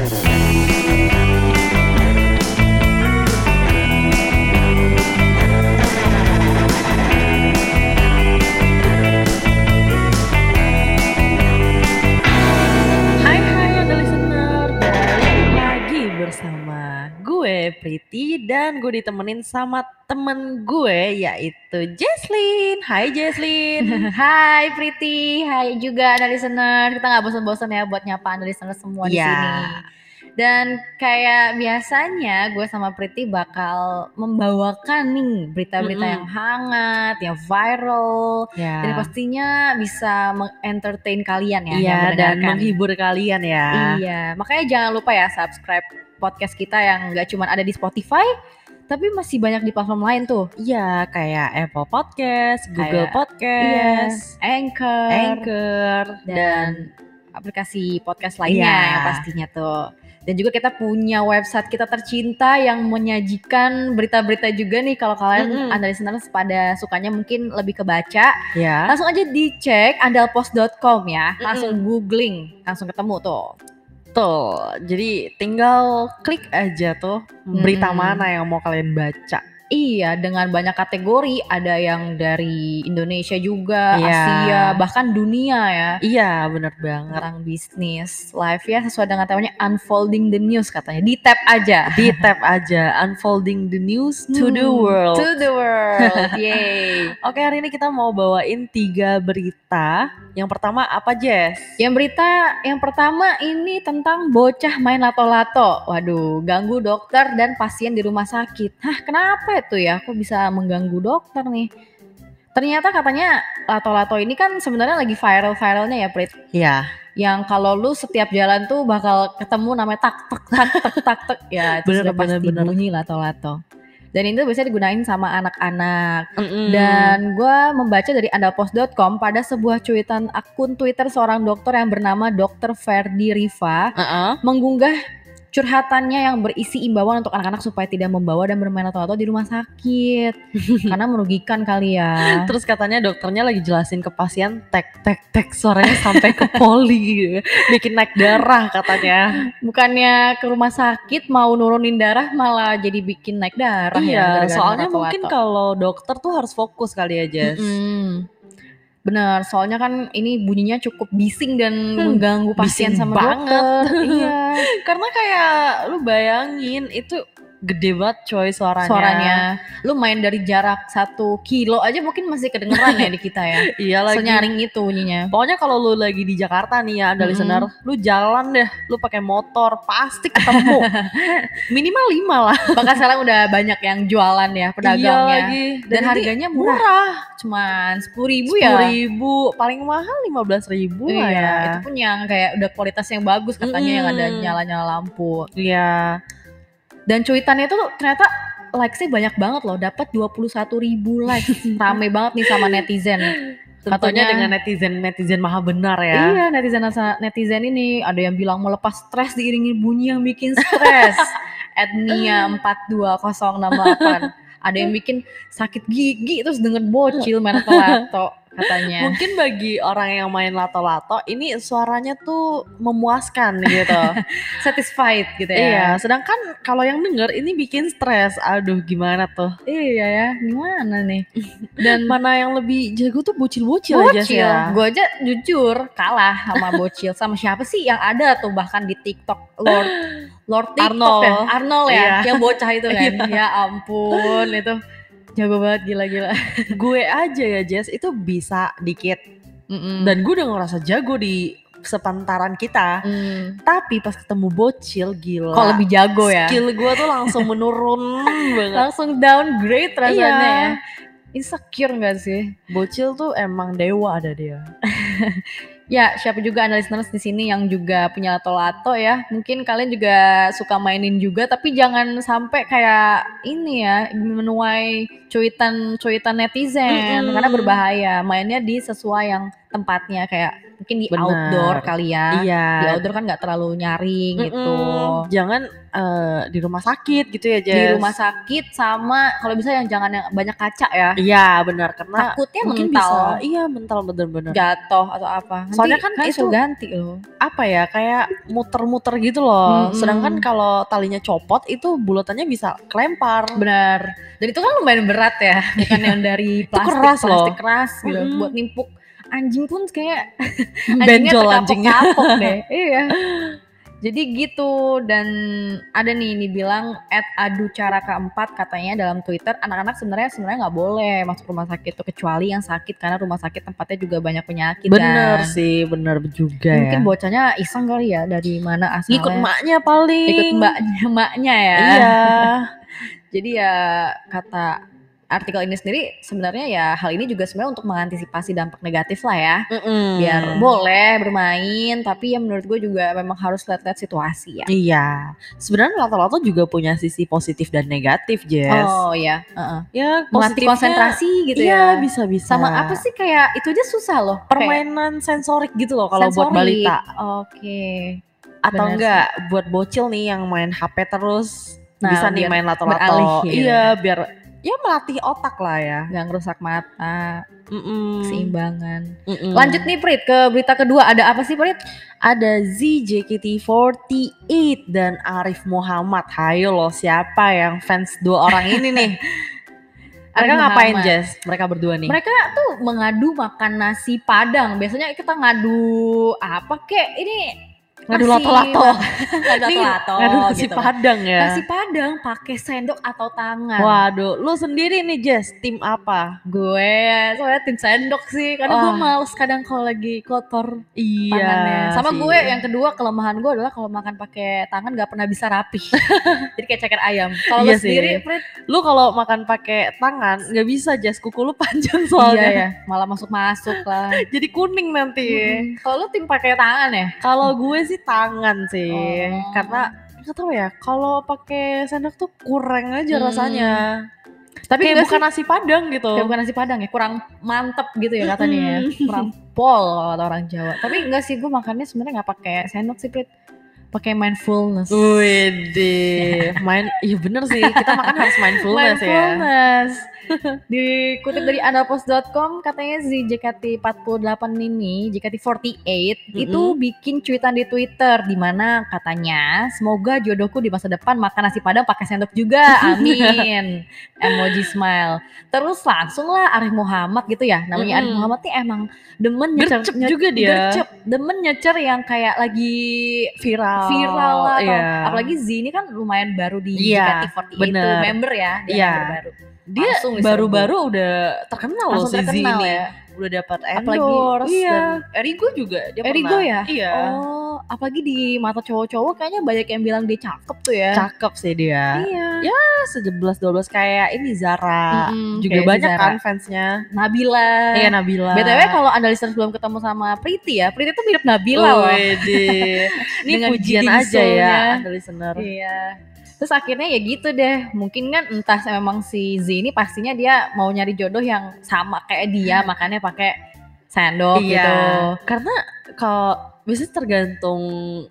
Mm-hmm. Dan gue ditemenin sama temen gue yaitu Jesslyn Hai Jesslyn Hai Priti, hai juga ada listener. Kita nggak bosan-bosan ya buat nyapa ada listener semua di Ya. sini. Dan kayak biasanya gue sama Priti bakal membawakan nih berita-berita Mm-mm. yang hangat, yang viral. Ya, Dan pastinya bisa mengentertain kalian ya. Iya dan menghibur kalian ya Iya, makanya jangan lupa ya subscribe podcast kita yang nggak cuma ada di Spotify, tapi masih banyak di platform lain tuh. Iya kayak Apple Podcast, Google Kayak- Podcast, Iya, Anchor, Anchor dan, dan aplikasi podcast lainnya Iya. yang pastinya tuh. Dan juga kita punya website kita tercinta yang menyajikan berita-berita juga nih kalau kalian Mm-mm. anda listeners pada sukanya mungkin lebih kebaca. ya Langsung aja dicek andalpost.com ya. Langsung Mm-mm. googling, langsung ketemu tuh. Tuh, jadi tinggal klik aja tuh berita Mm-mm. mana yang mau kalian baca. Iya, dengan banyak kategori, ada yang dari Indonesia juga, Iya. Asia, bahkan dunia ya. Iya, bener banget. Tentang bisnis, live ya sesuai dengan temanya unfolding the news katanya. Di tap aja. Di tab aja unfolding the news to the Hmm, world. To the world. Yay. Oke, hari ini kita mau bawain tiga berita. Yang pertama apa, Jess? Yang berita yang pertama ini tentang bocah main lato-lato. Waduh, ganggu dokter dan pasien di rumah sakit. Hah, kenapa itu ya? Kok bisa mengganggu dokter nih? Ternyata katanya lato-lato ini kan sebenarnya lagi viral-viralnya ya, Prit. Ya, Yang kalau lu setiap jalan tuh bakal ketemu namanya tak tak tak tak tak tak ya itu Bener, sudah pasti bener, bener. bunyi lato-lato. Dan itu biasanya digunain sama anak-anak. Mm-mm. Dan gue membaca dari andalpost.com pada sebuah cuitan akun Twitter seorang dokter yang bernama Dr. Ferdi Riva Uh-uh. mengunggah curhatannya yang berisi imbauan untuk anak-anak supaya tidak membawa dan bermain lato-lato di rumah sakit karena merugikan kali ya. Terus katanya dokternya lagi jelasin ke pasien tek tek tek suaranya sampai ke poli gitu. Bikin naik darah katanya. Bukannya ke rumah sakit mau nurunin darah malah jadi bikin naik darah ya. iya, gara-gara soalnya lato-lato. mungkin kalau dokter tuh harus fokus kali ya, Jess. Mm-mm. Bener, soalnya kan ini bunyinya cukup bising dan Hmm, mengganggu pasien bising sama banget. dokter. iya. Karena kayak lu bayangin itu gede banget coy suaranya. suaranya. Lu main dari jarak satu kilo aja mungkin masih kedengeran ya di kita ya. Iya lagi. Senyaring itu bunyinya. Pokoknya kalau lu lagi di Jakarta nih ya, ada Mm-mm. listener, lu jalan deh, lu pakai motor pasti ketemu. Minimal lima lah. Bahkan sekarang udah banyak yang jualan ya Iya pedagangnya. lagi. Dan ini harganya murah. murah. Cuman sepuluh ribu Sepuluh ya. ribu, paling mahal lima belas ribu lah Iya, ya. itu pun yang kayak udah kualitas yang bagus katanya yang ada nyala-nyala lampu. Iya. Dan cuitannya itu tuh ternyata likes-nya banyak banget loh, dapat 21 ribu likes. Rame banget nih sama netizen. Tentunya Katanya- dengan netizen netizen maha benar ya. Iya netizen netizen ini ada yang bilang melepas stres diiringi bunyi yang bikin stres. Etnia 42068. Ada yang bikin sakit gigi terus denger bocil main lato katanya. Mungkin bagi orang yang main lato-lato ini suaranya tuh memuaskan gitu. Satisfied gitu Iya, ya. sedangkan kalau yang denger ini bikin stres. Aduh, gimana tuh? Iya ya, gimana nih? Dan Mana yang lebih jago tuh bocil-bocil aja sih bocil, ya. gue aja jujur kalah sama bocil. Sama siapa sih yang ada tuh bahkan di TikTok Lord Lord TikTok Arnold. ya, Arnold ya, Iya. yang bocah itu kan. Iya. ya ampun itu jago banget gila-gila. gue aja ya Jess itu bisa dikit Mm-mm. dan gue udah ngerasa jago di sepantaran kita. Mm. Tapi pas ketemu bocil gila. Kok lebih jago ya? Skill gue tuh langsung menurun banget. Langsung downgrade rasanya Iya. ya. Insecure gak sih? Bocil tuh emang dewa ada dia. Ya, siapa juga anda listeners di sini yang juga punya lato-lato ya. Mungkin kalian juga suka mainin juga, tapi jangan sampai kayak ini ya, menuai cuitan-cuitan netizen Mm-mm. karena berbahaya. Mainnya di sesuai yang tempatnya kayak mungkin di Benar. outdoor kali ya. Iya. Di outdoor kan nggak terlalu nyaring gitu. Mm-mm. Jangan eh, di rumah sakit gitu ya, Jess. Di rumah sakit sama kalau bisa yang jangan yang banyak kaca ya. Iya, benar karena Takutnya mungkin mental, bisa iya mental bener-bener. jatuh atau apa. Nanti Soalnya kan kan itu- ganti loh. Apa ya? Kayak muter-muter gitu loh. Mm-mm. Sedangkan kalau talinya copot itu bulatannya bisa kelempar. Benar. Dan itu kan lumayan berat ya, bukan yang dari plastik, keras loh. plastik keras gitu. Mm-mm. Buat nimpuk anjing pun kayak Benjol anjingnya. terkapok-kapok deh. Iya. Jadi gitu dan ada nih ini bilang at adu cara keempat katanya dalam Twitter anak-anak sebenarnya sebenarnya nggak boleh masuk rumah sakit tuh kecuali yang sakit karena rumah sakit tempatnya juga banyak penyakit Bener kan. sih, bener juga Mungkin ya. bocahnya iseng kali ya dari mana asalnya. Ikut emaknya paling. Ikut mbaknya mbaknya ya. Iya. Jadi ya kata artikel ini sendiri sebenarnya ya hal ini juga sebenarnya untuk mengantisipasi dampak negatif lah ya. Mm-mm. Biar boleh bermain tapi ya menurut gue juga memang harus lihat-lihat situasi ya. Iya. Sebenarnya lato-lato juga punya sisi positif dan negatif, Jess. Oh ya, heeh. Ya, melatih konsentrasi gitu iya, ya. bisa-bisa. Sama apa sih kayak itu aja susah loh. Kayak Permainan sensorik gitu loh kalau buat balita. Oke. Atau Bener enggak buat bocil nih yang main HP terus Nah, bisa nih main lato-lato. beralih gitu Iya, biar ya melatih otak lah ya. Nggak ngerusak mata, Mm-mm. keseimbangan. Mm-mm. Lanjut nih Prit ke berita kedua. Ada apa sih Prit? ada ZJKT48 dan Arif Muhammad. Hayo loh, siapa yang fans dua orang ini nih? Mereka ngapain. Jess? Mereka berdua nih. Mereka tuh mengadu makan nasi padang. Biasanya kita ngadu apa kek? Ini Ngadu lato-lato. ngadu lato-lato ngadu nasi gitu. padang ya. Nasi padang pakai sendok atau tangan. Waduh, lu sendiri nih Jess, tim apa? Gue soalnya tim sendok sih karena gue Wah. males kadang kalau lagi kotor Iya. tangannya. Sama sih. gue yang kedua kelemahan gue adalah kalau makan pakai tangan gak pernah bisa rapi. Jadi kayak ceker ayam. Kalau Iya lu sendiri, sih. Prit, lu kalau makan pakai tangan nggak bisa Jess, kuku lu panjang iya soalnya. ya, malah masuk-masuk lah. Jadi kuning nanti. Mm-mm. Kalau lu tim pakai tangan ya? Kalau gue sih tangan sih, Oh. karena nggak tahu ya. Kalau pakai sendok tuh kurang aja Hmm. rasanya. Tapi Kayak bukan sih, nasi padang gitu. kayak bukan nasi padang ya, kurang mantep gitu ya katanya ya. Kurang pol kalau kata orang Jawa. Tapi enggak sih, gue makannya sebenarnya nggak pakai sendok sih, Prit. Pakai mindfulness. Wede, main, iya bener sih. Kita makan harus mindfulness, ya. Mindfulness. Dikutip dari andalpost.com katanya si JKT48 ini, JKT48 itu bikin cuitan di Twitter di mana katanya semoga jodohku di masa depan makan nasi padang pakai sendok juga. Amin. Emoji smile. Terus langsung lah Arif Muhammad gitu ya. Namanya Arif Mm-mm. Muhammad nih emang demen nyecer, Gercep nye- juga dia. gercep, demen nyecer yang kayak lagi Viral. Viral lah atau Iya. apalagi Z ini kan lumayan baru di Iya, JKT48 bener. member ya dia Iya. member baru Dia baru-baru udah terkenal loh langsung si Z terkenal ini. ya Udah dapat Apalagi- endorse iya. dan Erigo juga dia Erigo pernah. ya Iya. oh apalagi di mata cowok-cowok kayaknya banyak yang bilang dia cakep tuh ya Cakep sih dia. iya Ya, sejelas 12 kayak ini Zara. Mm-mm, juga si banyak Zara. kan fansnya. Nabila Iya Nabila. btw kalau anda listeners belum ketemu sama Priti ya Priti tuh mirip Nabila loh Wede. Ini pujian aja ya. Anda listener. Iya. Terus akhirnya ya gitu deh. Mungkin kan entah memang si Z ini pastinya dia mau nyari jodoh yang sama kayak dia, makanya pakai sendok iya. gitu. Karena kalau biasanya tergantung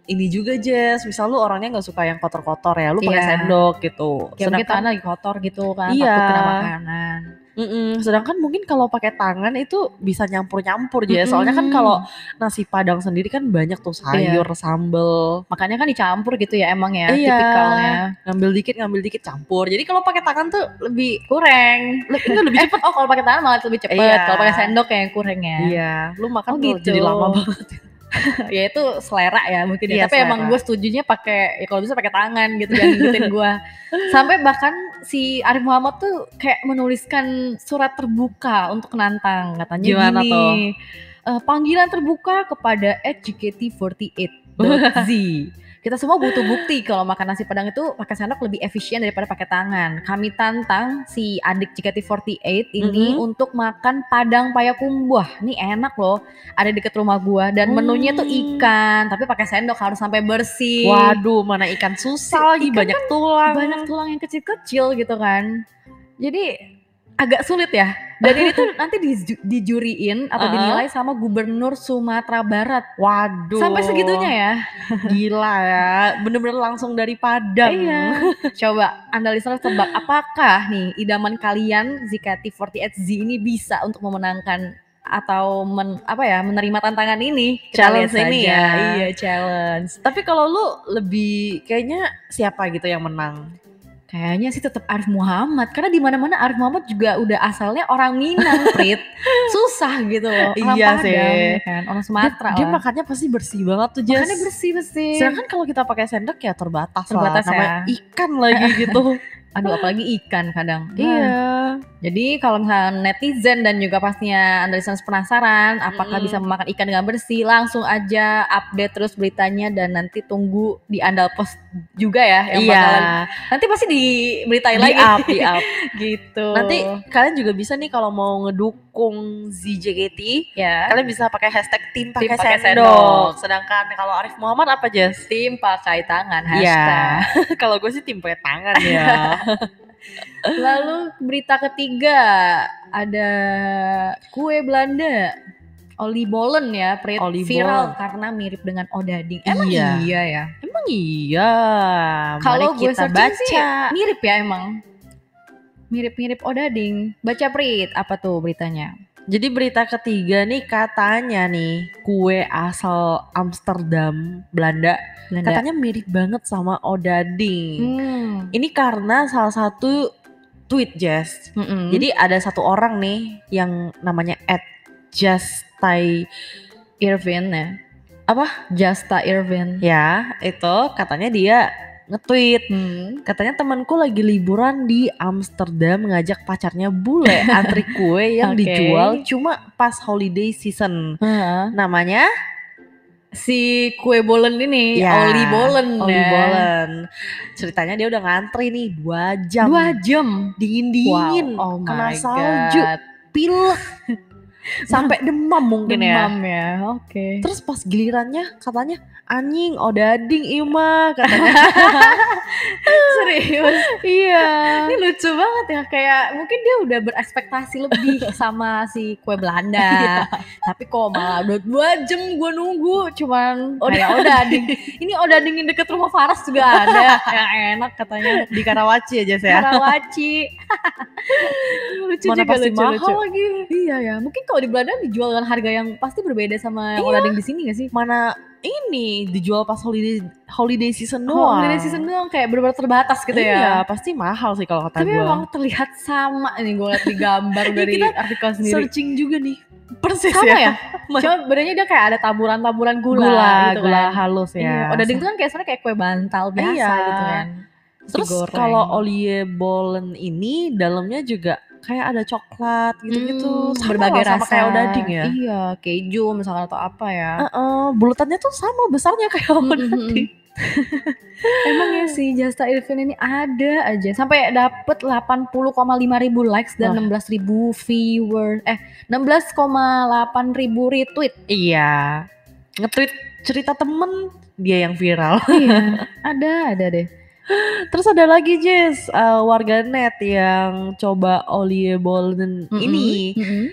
ini juga Jess. Misal lu orangnya nggak suka yang kotor-kotor ya, lu pakai Iya. sendok gitu. Mungkin Sedangkan tangan lagi kotor gitu kan, Iya. takut kena makanan. Mm-mm. sedangkan mungkin kalau pakai tangan itu bisa nyampur-nyampur Jess. Mm-mm. Soalnya kan kalau nasi padang sendiri kan banyak tuh sayur, sambel. makanya kan dicampur gitu ya emang ya Iya. tipikalnya. Ngambil dikit, ngambil dikit campur. Jadi kalau pakai tangan tuh lebih Kurang. lebih, lebih cepet. Oh kalau pakai tangan malah lebih cepet. Iya. Kalau pakai sendok yang kurang ya. Iya, lu makan Oh, gitu. jadi lama banget. ya itu selera ya mungkin ya. Iya, Tapi emang selera. gue setujunya pakai ya kalau bisa pakai tangan gitu jangan ngikutin gue. Sampai bahkan si Arif Muhammad tuh kayak menuliskan surat terbuka untuk menantang katanya Gimana gini. tuh? "Eh, panggilan terbuka kepada @jkt48.z. Kita semua butuh bukti kalau makan nasi padang itu pakai sendok lebih efisien daripada pakai tangan. Kami tantang si adik JKT48 ini Mhm. untuk makan padang payakumbuh. Ini enak loh. Ada deket rumah gua dan menunya tuh Hmm. ikan, tapi pakai sendok harus sampai bersih. Waduh, mana ikan susah lagi Ikan banyak tulang. Banyak tulang yang kecil-kecil gitu kan. Jadi agak sulit ya Dan ini tuh nanti diju- dijuriin atau Uh-uh. dinilai sama Gubernur Sumatera Barat. Waduh. Sampai segitunya ya. Gila ya. Bener-bener langsung dari Padang. Iya. Coba Anda listener tebak apakah nih idaman kalian ZKT48Z ini bisa untuk memenangkan atau men, apa ya menerima tantangan ini Kita Challenge ini ya. iya challenge Tapi kalau lu lebih kayaknya siapa gitu yang menang? Kayaknya sih tetap Arif Muhammad karena di mana-mana Arif Muhammad juga udah asalnya orang Minang Prit susah gitu loh orang Iya Padang, sih. ya kan orang Sumatera dia, makannya pasti bersih banget tuh Jess. makannya bersih bersih Sedangkan kalau kita pakai sendok ya terbatas, Terbatas lah. ya. Namanya ikan lagi gitu. aduh apalagi ikan kadang Nah, iya. Jadi kalau misalnya netizen dan juga pastinya listeners penasaran apakah Mm. bisa memakan ikan dengan bersih, langsung aja update terus beritanya dan nanti tunggu di Andal Post juga ya yang iya. bakalan nanti pasti diberitain Di lagi up, di up. gitu. Nanti kalian juga bisa nih kalau mau ngedukung ZJKT, ya kalian bisa pakai hashtag tim pakai sendok. sendok. Sedangkan kalau Arif Muhammad apa Jess? tim pakai tangan Iya. hashtag. kalau gue sih tim pakai tangan ya. Lalu berita ketiga ada kue Belanda. Oli Bolen ya. Oli viral Bolen. karena mirip dengan Odading. Emang Iya. iya ya? Emang iya. Kalau gue searching sih baca. mirip ya emang. Mirip-mirip Odading. Baca Prit, apa tuh beritanya? Jadi berita ketiga nih katanya nih kue asal Amsterdam Belanda Belanda. katanya mirip banget sama Odading. Hmm. Ini karena salah satu tweet Jess. Mm-mm. Jadi ada satu orang nih yang namanya Ed Justai Irvin ya. Apa? Justa Irvin. ya itu katanya dia nge-tweet Hmm. katanya temanku lagi liburan di Amsterdam ngajak pacarnya bule antri kue yang Oke. dijual cuma pas holiday season Heeh. namanya Si kue bolen ini, Ya, Oli Bolen Oli ya. Bolen ceritanya dia udah ngantri nih dua jam Dua jam. dingin dingin Wow. Oh kena salju pilek sampai demam mungkin ya Demam ya. Oke. Terus pas gilirannya katanya anjing odading ima katanya. Serius. iya. Ini lucu banget ya kayak mungkin dia udah berekspektasi lebih sama si kue Belanda. Iya. Tapi kok malah udah dua jam gue nunggu cuman Odading. kayak odading. Ini odading yang deket rumah Faras juga ada yang enak katanya. Di Karawaci aja saya. Karawaci. Lucu Mana juga pasti lucu, mahal lucu. lagi. Iya ya, mungkin kalau di Belanda dijual dengan harga yang pasti berbeda sama yang Iya. odading di sini gak sih? Mana ini dijual pas holiday holiday season Oh, doang. holiday season doang kayak benar-benar terbatas gitu Iya, ya. pasti mahal sih kalau kata Tapi gue. emang terlihat sama nih gue liat di gambar Iya, dari kita artikel sendiri. Searching juga nih. Persis sama ya? Ma- Cuma bedanya dia kayak ada taburan-taburan gula, Gula, gitu gula kan. halus ya. Iya, odading itu kan kayak sebenarnya kayak kue bantal biasa Iya. gitu kan. Terus kalau Olie Bolen ini dalamnya juga kayak ada coklat gitu-gitu. Hmm, Sama berbagai sama rasa. kayak odading ya. Iya, keju misalkan atau apa ya. Heeh, bulutannya tuh sama besarnya kayak Mm, mm, odading. Emang ya si Jasta Irvin ini ada aja sampai dapet 80,5 ribu likes dan Wah. 16 ribu viewers eh 16,8 ribu retweet. Iya. Nge-tweet cerita temen dia yang viral. iya, ada ada deh. Terus ada lagi Jess, uh, warga net yang coba Olie Bolen Mm-mm, ini mm-mm.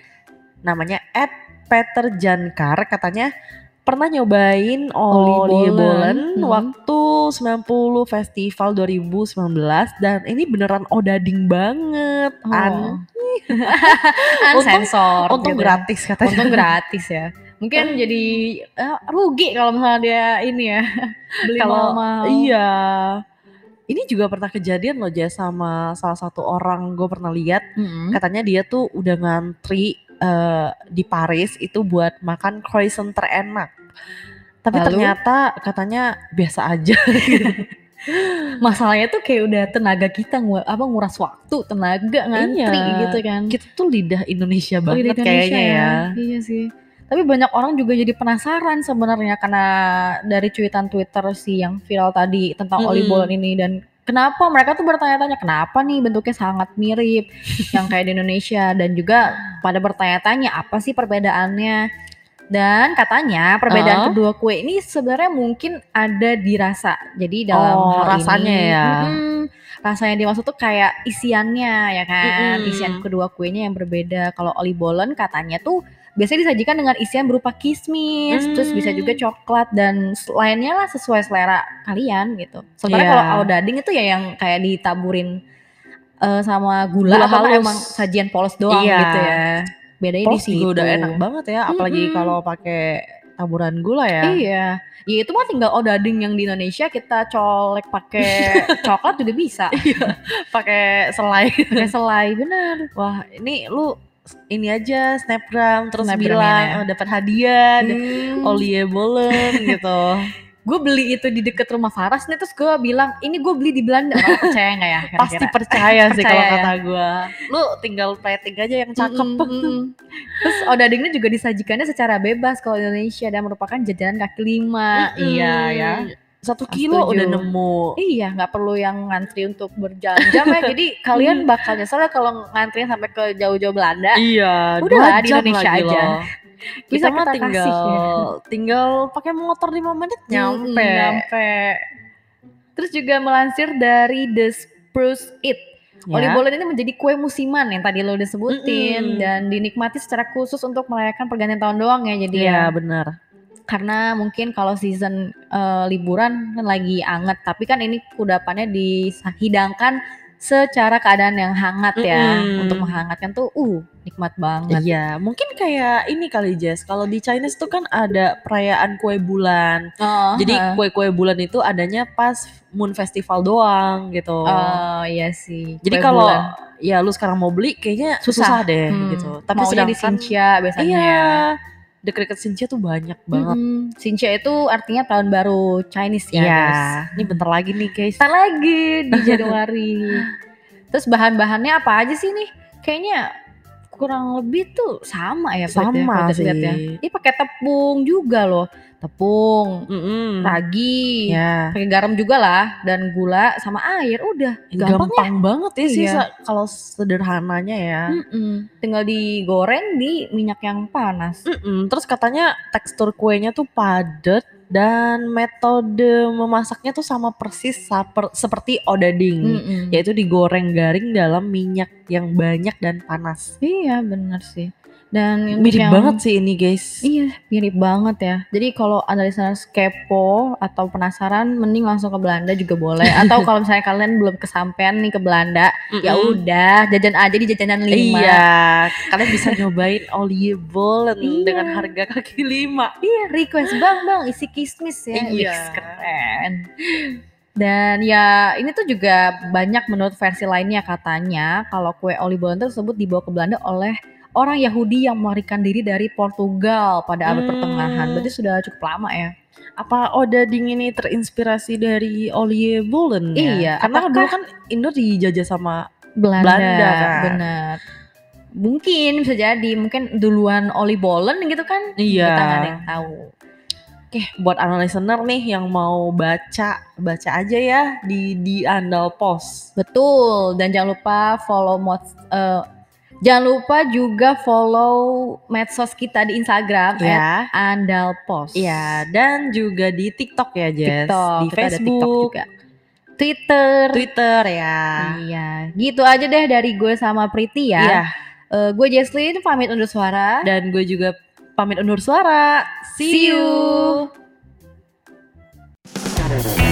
namanya Ed Peter Jankar katanya pernah nyobain Olie Bolen. Bolen Mm. waktu 90 Festival 2019 dan ini beneran odading banget. An- Oh. Untung- sensor. untung gitu ya. gratis katanya. Untung gratis ya. Mungkin jadi eh, rugi kalau misalnya dia ini ya beli Kalau mahal. iya. Ini juga pernah kejadian loh Jess sama salah satu orang gue pernah lihat Mm-mm. katanya dia tuh udah ngantri eh, di Paris itu buat makan croissant terenak. Tapi Lalu? ternyata katanya biasa aja. Masalahnya tuh kayak udah tenaga kita ngu apa nguras waktu, tenaga ngantri Iya. gitu kan. Kita tuh lidah Indonesia Oh, banget Indonesia kayaknya ya. Iya sih. Tapi banyak orang juga jadi penasaran sebenarnya karena dari cuitan Twitter sih yang viral tadi tentang Oli Mm-mm. Bolen ini dan kenapa mereka tuh bertanya-tanya kenapa nih bentuknya sangat mirip yang kayak di Indonesia dan juga pada bertanya-tanya apa sih perbedaannya dan katanya perbedaan Uh. kedua kue ini sebenarnya mungkin ada di rasa. Jadi dalam Oh, hal rasanya ini, ya. mm-mm, rasa yang dimaksud tuh kayak isiannya ya kan. Mm-mm. Isian kedua kuenya yang berbeda. Kalau Oli Bollen katanya tuh biasanya disajikan dengan isian berupa kismis, terus bisa juga Hmm. coklat dan lainnya lah sesuai selera kalian gitu. Sebenarnya Iya. kalau aodading itu ya yang kayak ditaburin eh, sama gula, Gula kalau halus. emang sajian polos doang Iya. gitu ya. Bedanya di Polos situ. juga udah enak banget ya, apalagi Mm-mm. kalau pakai taburan gula ya. Iya, ya itu mah tinggal odading yang di Indonesia kita colek pakai coklat juga bisa. pakai selai. Pakai selai, bener. Wah, ini lu ini aja snapgram terus Snapgram bilang ya. "Oh, dapat hadiah Hmm. Olie Bolen gitu. Gue beli itu di deket rumah Faras nih terus gue bilang ini gue beli di Belanda. Lo percaya nggak ya? kira-kira? Pasti percaya sih Percaya kalau ya. kata gua. Lu tinggal plating aja yang cakep. Mm, mm, mm. Terus odading ini juga disajikannya secara bebas kalau Indonesia dan merupakan jajanan kaki lima. Iya ya. Satu kilo Setuju. udah nemu. Iya, nggak perlu yang ngantri untuk berjam-jam ya. Jadi kalian bakal nyesel ya kalau ngantri sampai ke jauh-jauh Belanda. Iya, Udah lah, di Indonesia lagi aja. loh. Bisa Kita mah tinggal kasih ya. tinggal pakai motor 5 menit nyampe. Mm, nyampe. Terus juga melansir dari The Spruce It. Ya. Oli Bollen ini menjadi kue musiman yang tadi lo udah sebutin Mm-mm. dan dinikmati secara khusus untuk merayakan pergantian tahun doang ya jadi Iya, ya. benar. Karena mungkin kalau season eh, liburan kan lagi anget, tapi kan ini kudapannya dihidangkan secara keadaan yang hangat ya. Mm-mm. Untuk menghangatkan tuh uh nikmat banget. Iya, mungkin kayak ini kali Jess. Kalau di Chinese tuh kan ada perayaan kue bulan. Oh, Jadi kue-kue bulan itu adanya pas Moon Festival doang gitu. Oh iya sih. Jadi kalau ya lu sekarang mau beli kayaknya Susah. susah, deh Hmm, gitu. Tapi maunya di biasanya iya, ya. Deket-deket Xinjia tuh banyak banget. Mm-mm. Xinjia itu artinya tahun baru Chinese ya. Iya, ini bentar lagi nih guys. Bentar lagi di Januari. Terus bahan-bahannya apa aja sih nih? Kayaknya kurang lebih tuh sama ya ya, Sama lihat sih. ya. Ini pakai tepung juga loh. Tepung, Mm-mm. ragi, Ya, pakai garam juga lah dan gula sama air udah. Gampang, gampang, banget ya sih Iya. kalau sederhananya ya. ya. Mm-mm. Tinggal digoreng di minyak yang panas. Mm-mm. Terus katanya tekstur kuenya tuh padat dan metode memasaknya tuh sama persis saper- seperti odading, Mm-mm. yaitu digoreng garing dalam minyak yang banyak dan panas. Iya bener sih. Dan Mirip yang- banget sih ini guys. Iya, mirip banget ya. Jadi kalau listeners kepo atau penasaran, mending langsung ke Belanda juga boleh. Atau kalau misalnya kalian belum kesampaian nih ke Belanda, ya Mm-mm. udah jajan aja di jajanan lima. Iya, kalian bisa nyobain Olie Bolen Iya. dengan harga kaki lima. Iya, request bang bang isi kismis ya. Iya. Wih, keren. Dan ya ini tuh juga banyak menurut versi lainnya katanya kalau kue Oli Bollen tersebut dibawa ke Belanda oleh orang Yahudi yang melarikan diri dari Portugal pada abad Hmm. pertengahan. Berarti sudah cukup lama ya. Apa odading ini terinspirasi dari Olie Bolen ya? Iya, Karena apakah- dulu kan Indo dijajah sama Belanda, Belanda, kan? benar. Mungkin bisa jadi, mungkin duluan Oli Bollen gitu kan? Iya. Kita nggak ada yang tahu. Oke, buat anak listener nih yang mau baca, baca aja ya di di Andal Pos. Betul. Dan jangan lupa follow mod, eh, jangan lupa juga follow medsos kita di Instagram Ya. @andalpos. Iya, dan juga di TikTok ya, Jess. TikTok, di kita ada Facebook, TikTok juga. Twitter. Twitter ya. Iya, gitu aja deh dari gue sama Priti ya. Iya, Eh, gue Jesslyn pamit undur suara. dan gue juga pamit undur suara. See, See you. you.